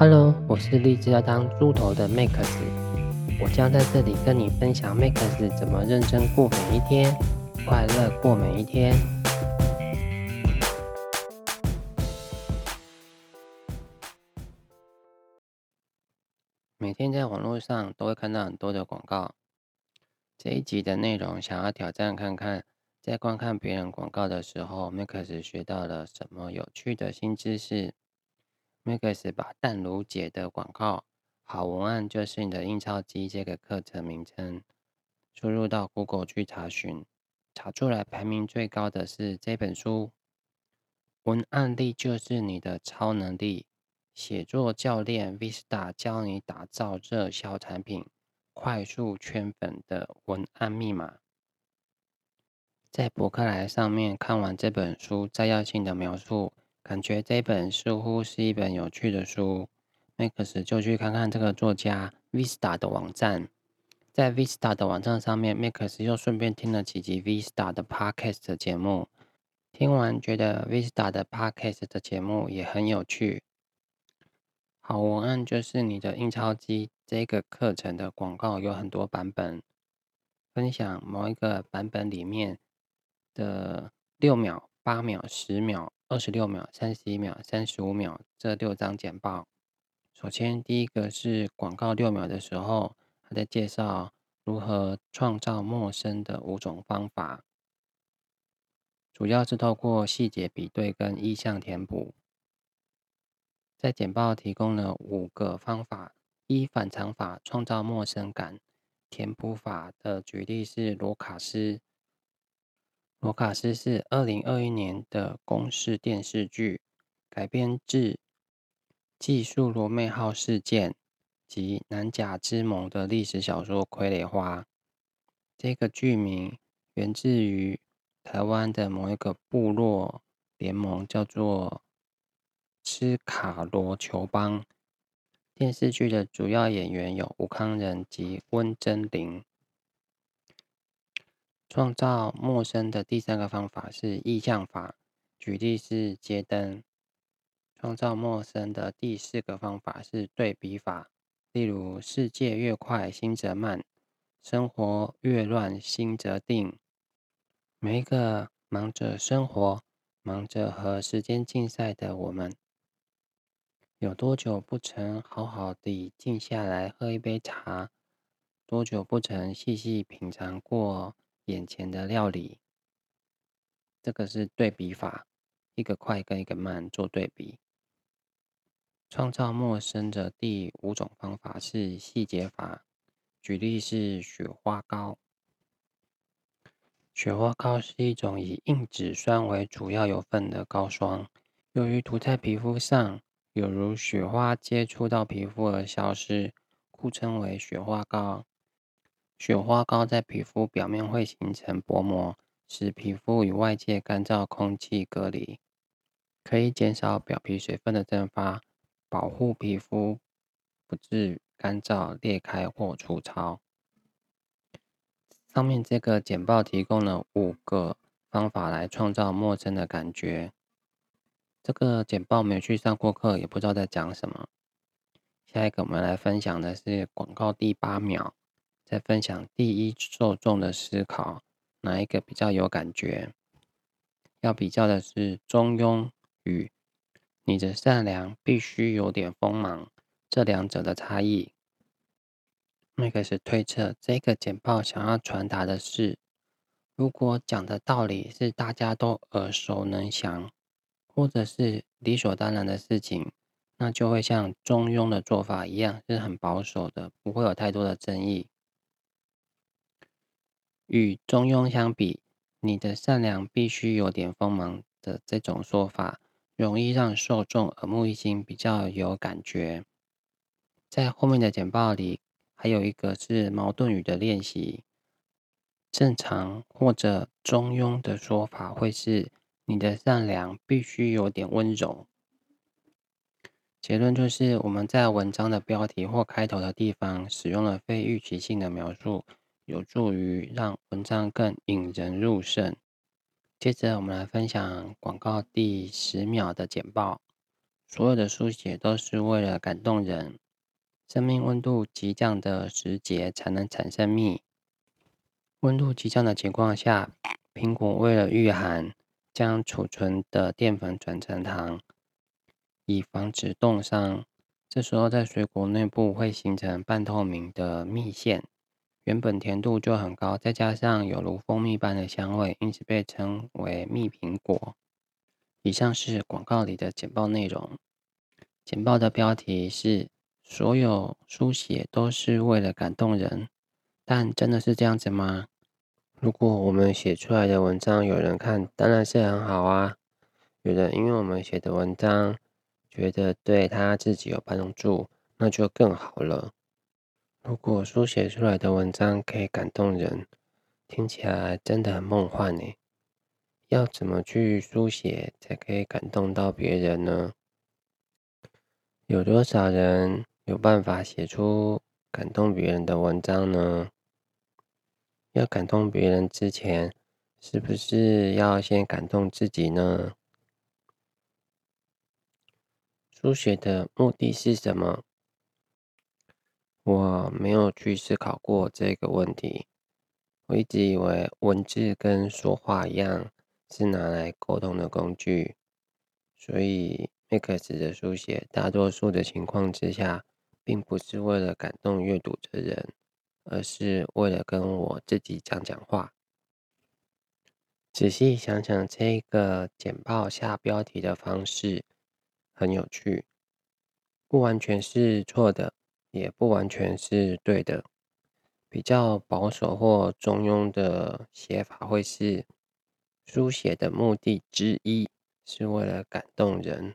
Hello，我是立志要当猪头的 Max，我将在这里跟你分享 Max 怎么认真过每一天，快乐过每一天。每天在网络上都会看到很多的广告，这一集的内容想要挑战看看，在观看别人广告的时候，Max 学到了什么有趣的新知识。Max 把淡如姐的广告“好文案就是你的印钞机”这个课程名称输入到 Google 去查询，查出来排名最高的是这本书《文案力就是你的超能力》，写作教练 Vista 教你打造热销产品，快速圈粉的文案密码。在博客来上面看完这本书摘要性的描述。感觉这本似乎是一本有趣的书，Max 就去看看这个作家 Vista 的网站。在 Vista 的网站上面，Max 又顺便听了几集 Vista 的 Podcast 的节目。听完觉得 Vista 的 Podcast 的节目也很有趣。好文案就是你的印钞机。这个课程的广告有很多版本，分享某一个版本里面的六秒、八秒、十秒。二十六秒、三十一秒、三十五秒这六张简报。首先，第一个是广告六秒的时候，他在介绍如何创造陌生的五种方法，主要是透过细节比对跟意象填补。在简报提供了五个方法：一、反常法，创造陌生感；填补法的举例是罗卡斯。罗卡斯是二零二一年的公视电视剧改编自记述罗妹号事件及南甲之盟的历史小说《傀儡花》。这个剧名源自于台湾的某一个部落联盟，叫做吃卡罗球帮。电视剧的主要演员有吴慷仁及温贞菱。创造陌生的第三个方法是意象法，举例是街灯。创造陌生的第四个方法是对比法，例如世界越快，心则慢；生活越乱，心则定。每一个忙着生活、忙着和时间竞赛的我们，有多久不曾好好地静下来喝一杯茶？多久不曾细细品尝过？眼前的料理，这个是对比法，一个快跟一个慢做对比。创造陌生的第五种方法是细节法，举例是雪花膏。雪花膏是一种以硬脂酸为主要油分的膏霜，由于涂在皮肤上，有如雪花接触到皮肤而消失，故称为雪花膏。雪花膏在皮肤表面会形成薄膜，使皮肤与外界干燥空气隔离，可以减少表皮水分的蒸发，保护皮肤不致干燥裂开或粗糙。上面这个简报提供了五个方法来创造陌生的感觉。这个简报没有去上过课，也不知道在讲什么。下一个我们来分享的是广告第八秒。在分享第一受众的思考，哪一个比较有感觉？要比较的是中庸与你的善良必须有点锋芒这两者的差异。那个是推测这个简报想要传达的是：如果讲的道理是大家都耳熟能详，或者是理所当然的事情，那就会像中庸的做法一样，是很保守的，不会有太多的争议。与中庸相比，你的善良必须有点锋芒的这种说法，容易让受众耳目一新，比较有感觉。在后面的简报里，还有一个是矛盾语的练习。正常或者中庸的说法会是：你的善良必须有点温柔。结论就是，我们在文章的标题或开头的地方使用了非预期性的描述。有助于让文章更引人入胜。接着，我们来分享广告第十秒的简报。所有的书写都是为了感动人。生命温度急降的时节才能产生蜜。温度急降的情况下，苹果为了御寒，将储存的淀粉转成糖，以防止冻伤。这时候，在水果内部会形成半透明的蜜腺，原本甜度就很高，再加上有如蜂蜜般的香味，因此被称为蜜苹果。以上是广告里的简报内容。简报的标题是“所有书写都是为了感动人”，但真的是这样子吗？如果我们写出来的文章有人看，当然是很好啊。有人因为我们写的文章，觉得对他自己有帮助，那就更好了。如果书写出来的文章可以感动人，听起来真的很梦幻呢。要怎么去书写才可以感动到别人呢？有多少人有办法写出感动别人的文章呢？要感动别人之前，是不是要先感动自己呢？书写的目的是什么？我没有去思考过这个问题。我一直以为文字跟说话一样，是拿来沟通的工具。所以，Max 的书写，大多数的情况之下，并不是为了感动阅读的人，而是为了跟我自己讲讲话。仔细想想，这个简报下标题的方式。很有趣，不完全是错的，也不完全是对的。比较保守或中庸的写法会是：书写的目的之一是为了感动人。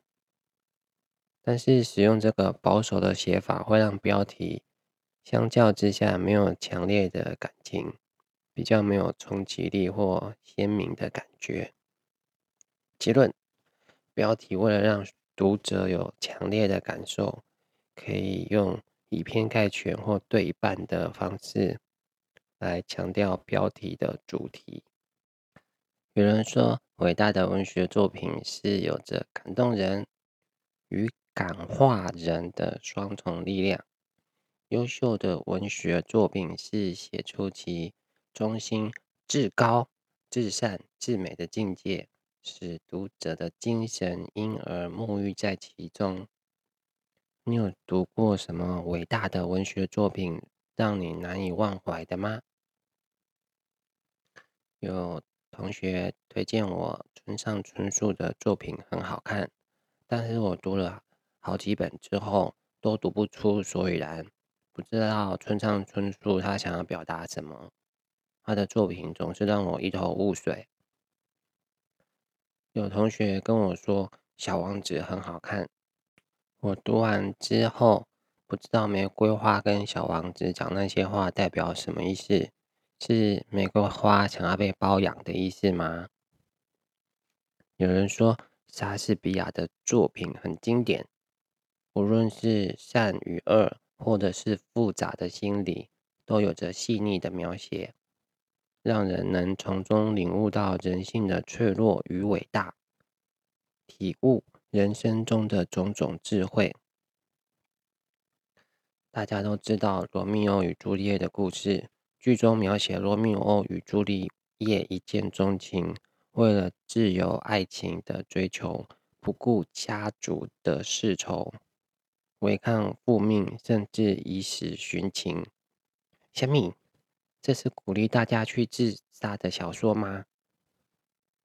但是使用这个保守的写法，会让标题相较之下没有强烈的感情，比较没有冲击力或鲜明的感觉。结论：标题为了让读者有强烈的感受，可以用以偏概全或对半的方式来强调标题的主题。有人说，伟大的文学作品是有着感动人与感化人的双重力量。优秀的文学作品是写出其中心、至高、至善、至美的境界。使读者的精神因而沐浴在其中。你有读过什么伟大的文学作品让你难以忘怀的吗？有同学推荐我村上春树的作品很好看，但是我读了好几本之后都读不出所以然，不知道村上春树他想要表达什么。他的作品总是让我一头雾水。有同学跟我说《小王子》很好看，我读完之后不知道玫瑰花跟小王子讲那些话代表什么意思？是玫瑰花想要被包养的意思吗？有人说莎士比亚的作品很经典，无论是善与恶，或者是复杂的心理，都有着细腻的描写。让人能从中领悟到人性的脆弱与伟大，体悟人生中的种种智慧。大家都知道罗密欧与朱丽叶的故事，剧中描写罗密欧与朱丽叶一见钟情，为了自由爱情的追求，不顾家族的世仇，违抗父命，甚至以死寻情。小米。这是鼓励大家去自杀的小说吗？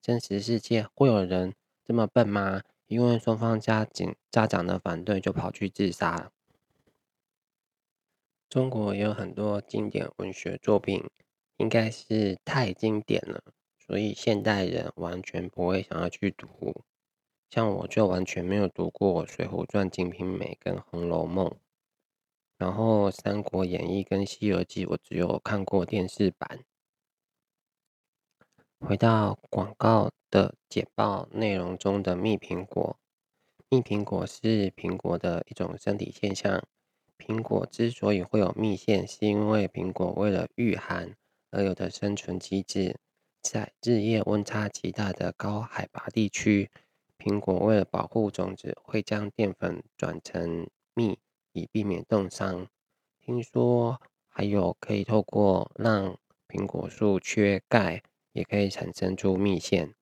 真实世界会有人这么笨吗？因为双方家长家长的反对就跑去自杀了？中国也有很多经典文学作品，应该是太经典了，所以现代人完全不会想要去读。像我就完全没有读过《水浒传》《金瓶梅》跟《红楼梦》。然后，《三国演义》跟《西游记》，我只有看过电视版。回到广告的简报内容中的蜜苹果，蜜苹果是苹果的一种生理现象。苹果之所以会有蜜腺，是因为苹果为了御寒而有的生存机制。在日夜温差极大的高海拔地区，苹果为了保护种子，会将淀粉转成蜜，以避免冻伤。听说还有可以透过让苹果树缺钙，也可以产生出蜜线。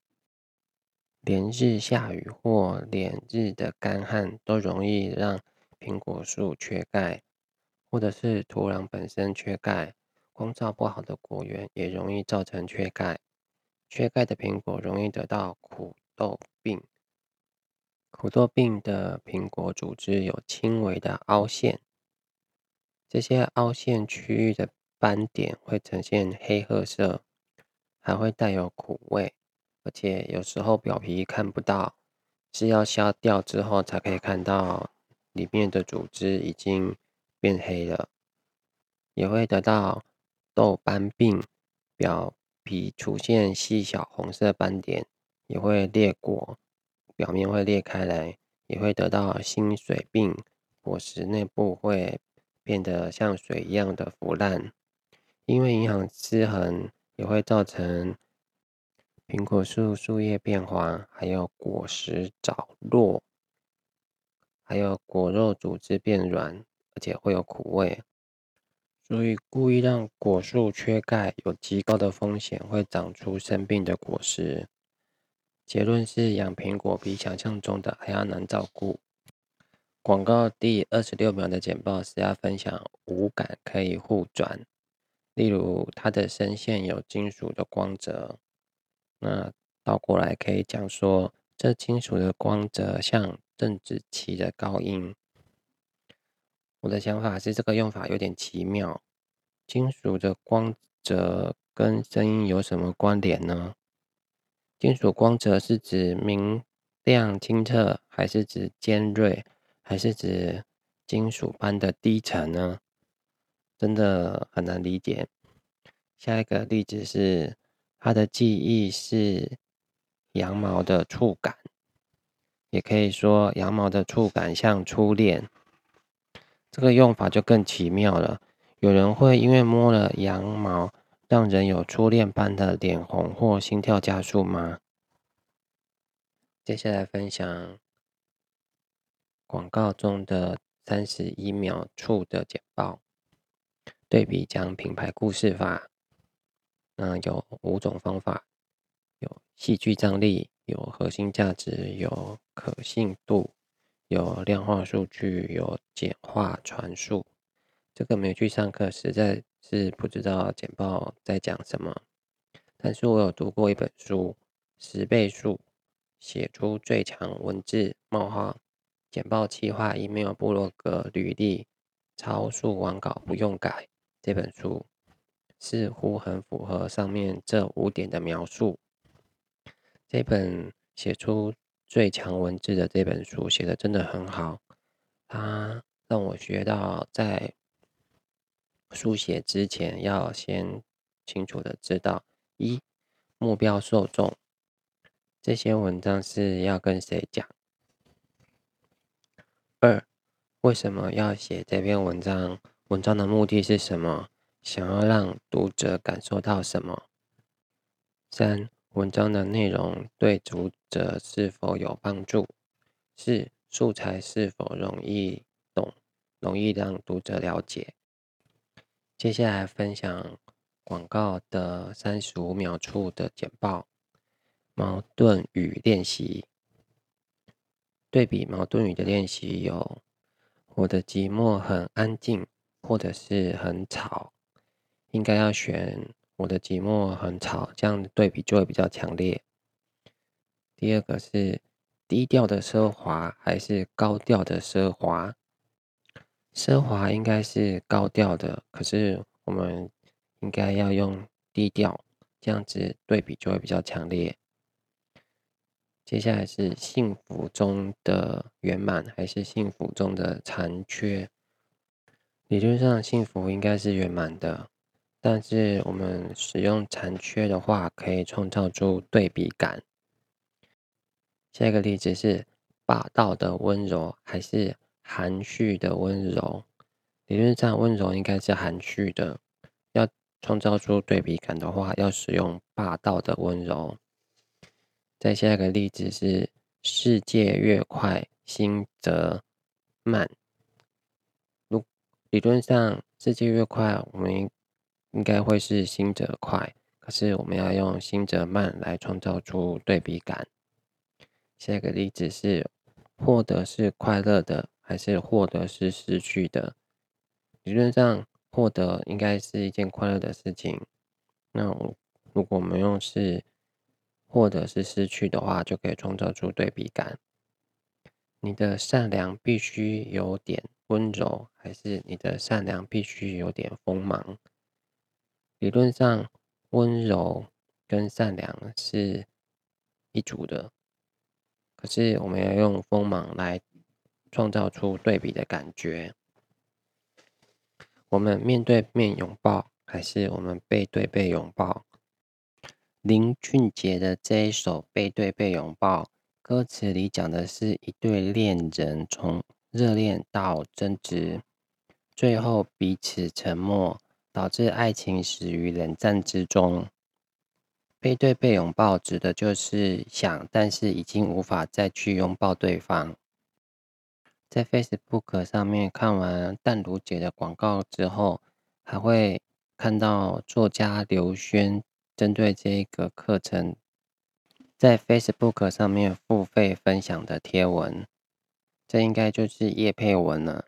连日下雨或连日的干旱都容易让苹果树缺钙，或者是土壤本身缺钙，光照不好的果园也容易造成缺钙。缺钙的苹果容易得到苦豆病。苦豆病的苹果组织有轻微的凹陷，这些凹陷区域的斑点会呈现黑褐色，还会带有苦味。而且有时候表皮看不到，是要削掉之后才可以看到里面的组织已经变黑了。也会得到豆斑病，表皮出现细小红色斑点，也会裂果，表面会裂开来，也会得到心水病，果实内部会变得像水一样的腐烂。因为营养失衡，也会造成。苹果树树叶变黄，还有果实着落，还有果肉组织变软，而且会有苦味。所以故意让果树缺钙，有极高的风险会长出生病的果实。结论是，养苹果比想象中的还要难照顾。广告第二十六秒的简报是要分享五感可以互转，例如它的声线有金属的光泽。那倒过来可以讲说，这金属的光泽像邓紫棋的高音。我的想法是，这个用法有点奇妙。金属的光泽跟声音有什么关联呢？金属光泽是指明亮清澈，还是指尖锐，还是指金属般的低沉呢？真的很难理解。下一个例子是。它的记忆是羊毛的触感，也可以说羊毛的触感像初恋。这个用法就更奇妙了。有人会因为摸了羊毛，让人有初恋般的脸红或心跳加速吗？接下来分享广告中的三十一秒处的简报，对比讲品牌故事法。那有五种方法：有戏剧张力，有核心价值，有可信度，有量化数据，有简化传述。这个没去上课，实在是不知道简报在讲什么。但是我有读过一本书，十倍速写出最强文字冒号简报企划 email 部落格履历超速网稿不用改这本书。似乎很符合上面这五点的描述。这本写出最强文字的这本书写得真的很好，它让我学到在书写之前要先清楚的知道：一、目标受众，这些文章是要跟谁讲；二、为什么要写这篇文章？文章的目的是什么？想要让读者感受到什么？三、文章的内容对读者是否有帮助？四、素材是否容易懂，容易让读者了解？接下来分享广告的三十五秒处的简报。矛盾与练习，对比矛盾语的练习有：我的寂寞很安静，或者是很吵。应该要选我的寂寞很吵，这样对比就会比较强烈。第二个是低调的奢华还是高调的奢华？奢华应该是高调的，可是我们应该要用低调，这样子对比就会比较强烈。接下来是幸福中的圆满还是幸福中的残缺？理论上幸福应该是圆满的。但是我们使用残缺的话，可以创造出对比感。下一个例子是霸道的温柔还是含蓄的温柔？理论上温柔应该是含蓄的，要创造出对比感的话，要使用霸道的温柔。再下一个例子是世界越快，心则慢。理论上，世界越快，我们应该会是心者快。可是我们要用心者慢来创造出对比感。下一个例子是：获得是快乐的，还是获得是失去的？理论上，获得应该是一件快乐的事情。那如果我们用是获得是失去的话，就可以创造出对比感。你的善良必须有点温柔，还是你的善良必须有点锋芒？理论上，温柔跟善良是一组的，可是我们要用锋芒来创造出对比的感觉。我们面对面拥抱，还是我们背对背拥抱？林俊杰的这一首《背对背拥抱》，歌词里讲的是一对恋人从热恋到争执，最后彼此沉默，导致爱情死于冷战之中。背对背拥抱指的就是想，但是已经无法再去拥抱对方。在 Facebook 上面看完淡如姐的广告之后，还会看到作家刘轩针对这个课程，在 Facebook 上面付费分享的贴文。这应该就是叶配文了。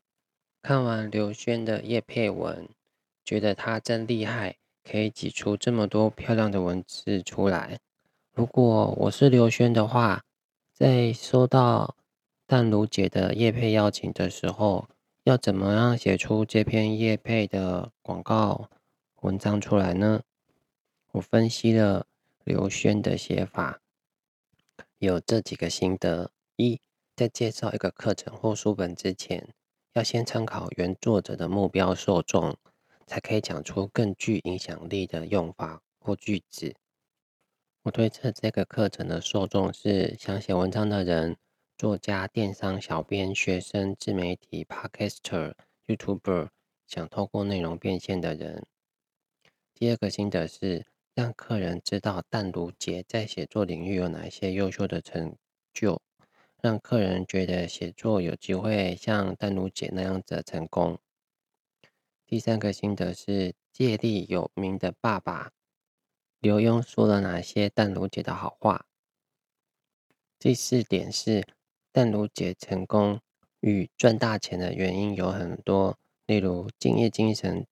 看完刘轩的叶配文，觉得他真厉害，可以挤出这么多漂亮的文字出来。如果我是刘轩的话，在收到淡如姐的业配邀请的时候，要怎么样写出这篇叶配的广告文章出来呢？我分析了刘轩的写法，有这几个心得：一，在介绍一个课程或书本之前，要先参考原作者的目标受众，才可以讲出更具影响力的用法或句子。我推测这个课程的受众是想写文章的人。作家、电商、小编、学生、自媒体、Podcaster、YouTuber，想透过内容变现的人。第二个心得是让客人知道淡如姐在写作领域有哪些优秀的成就，让客人觉得写作有机会像淡如姐那样子成功。第三个心得是借力有名的爸爸刘墉说了哪些淡如姐的好话。第四点是。淡如姐成功与赚大钱的原因有很多，例如敬业精神、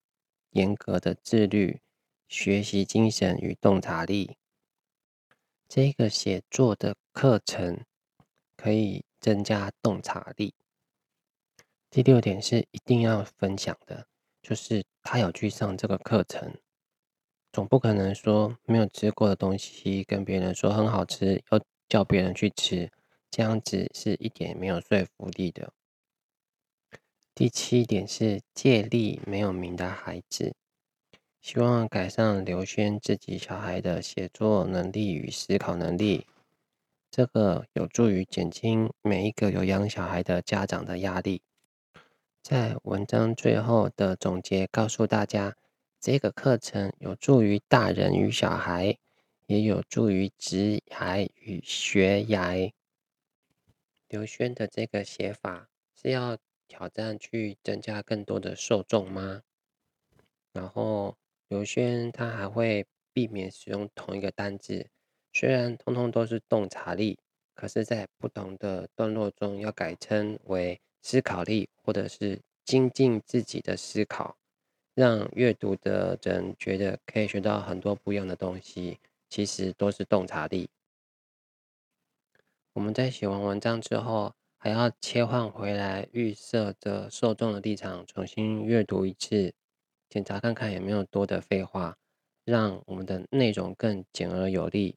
严格的自律、学习精神与洞察力。这个写作的课程可以增加洞察力。第六点是一定要分享的，就是他有去上这个课程，总不可能说没有吃过的东西跟别人说很好吃，要叫别人去吃。这样子是一点没有说服力的。第七点是借力没有名的孩子，希望改善刘轩自己小孩的写作能力与思考能力，这个有助于减轻每一个有养小孩的家长的压力。在文章最后的总结告诉大家，这个课程有助于大人与小孩，也有助于职涯与学涯。刘轩的这个写法是要挑战去增加更多的受众吗？然后刘轩他还会避免使用同一个单字，虽然通通都是洞察力，可是，在不同的段落中要改称为思考力，或者是精进自己的思考，让阅读的人觉得可以学到很多不一样的东西，其实都是洞察力。我们在写完文章之后，还要切换回来预设的受众的立场，重新阅读一次，检查看看有没有多的废话，让我们的内容更简而有力。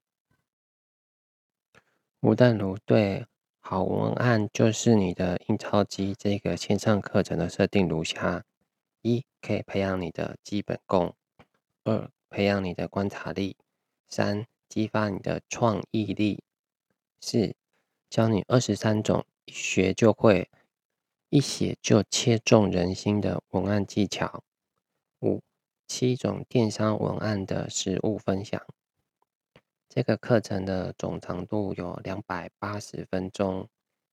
吴淡如对好文案就是你的印钞机这个线上课程的设定如下：一、可以培养你的基本功；二、培养你的观察力；三、激发你的创意力；四。教你二十三种一学就会、一写就切中人心的文案技巧。五、七种电商文案的实务分享。这个课程的总长度有两百八十分钟，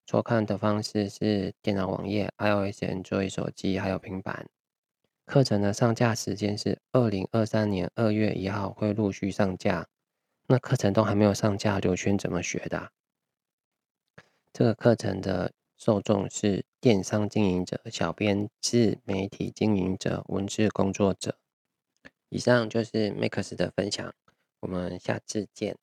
收看的方式是电脑网页、iOS、Android 手机还有平板。课程的上架时间是二零二三年二月一号会陆续上架。那课程都还没有上架，刘轩怎么学的？这个课程的受众是电商经营者、小编、自媒体经营者、文字工作者。以上就是 Max 的分享，我们下次见。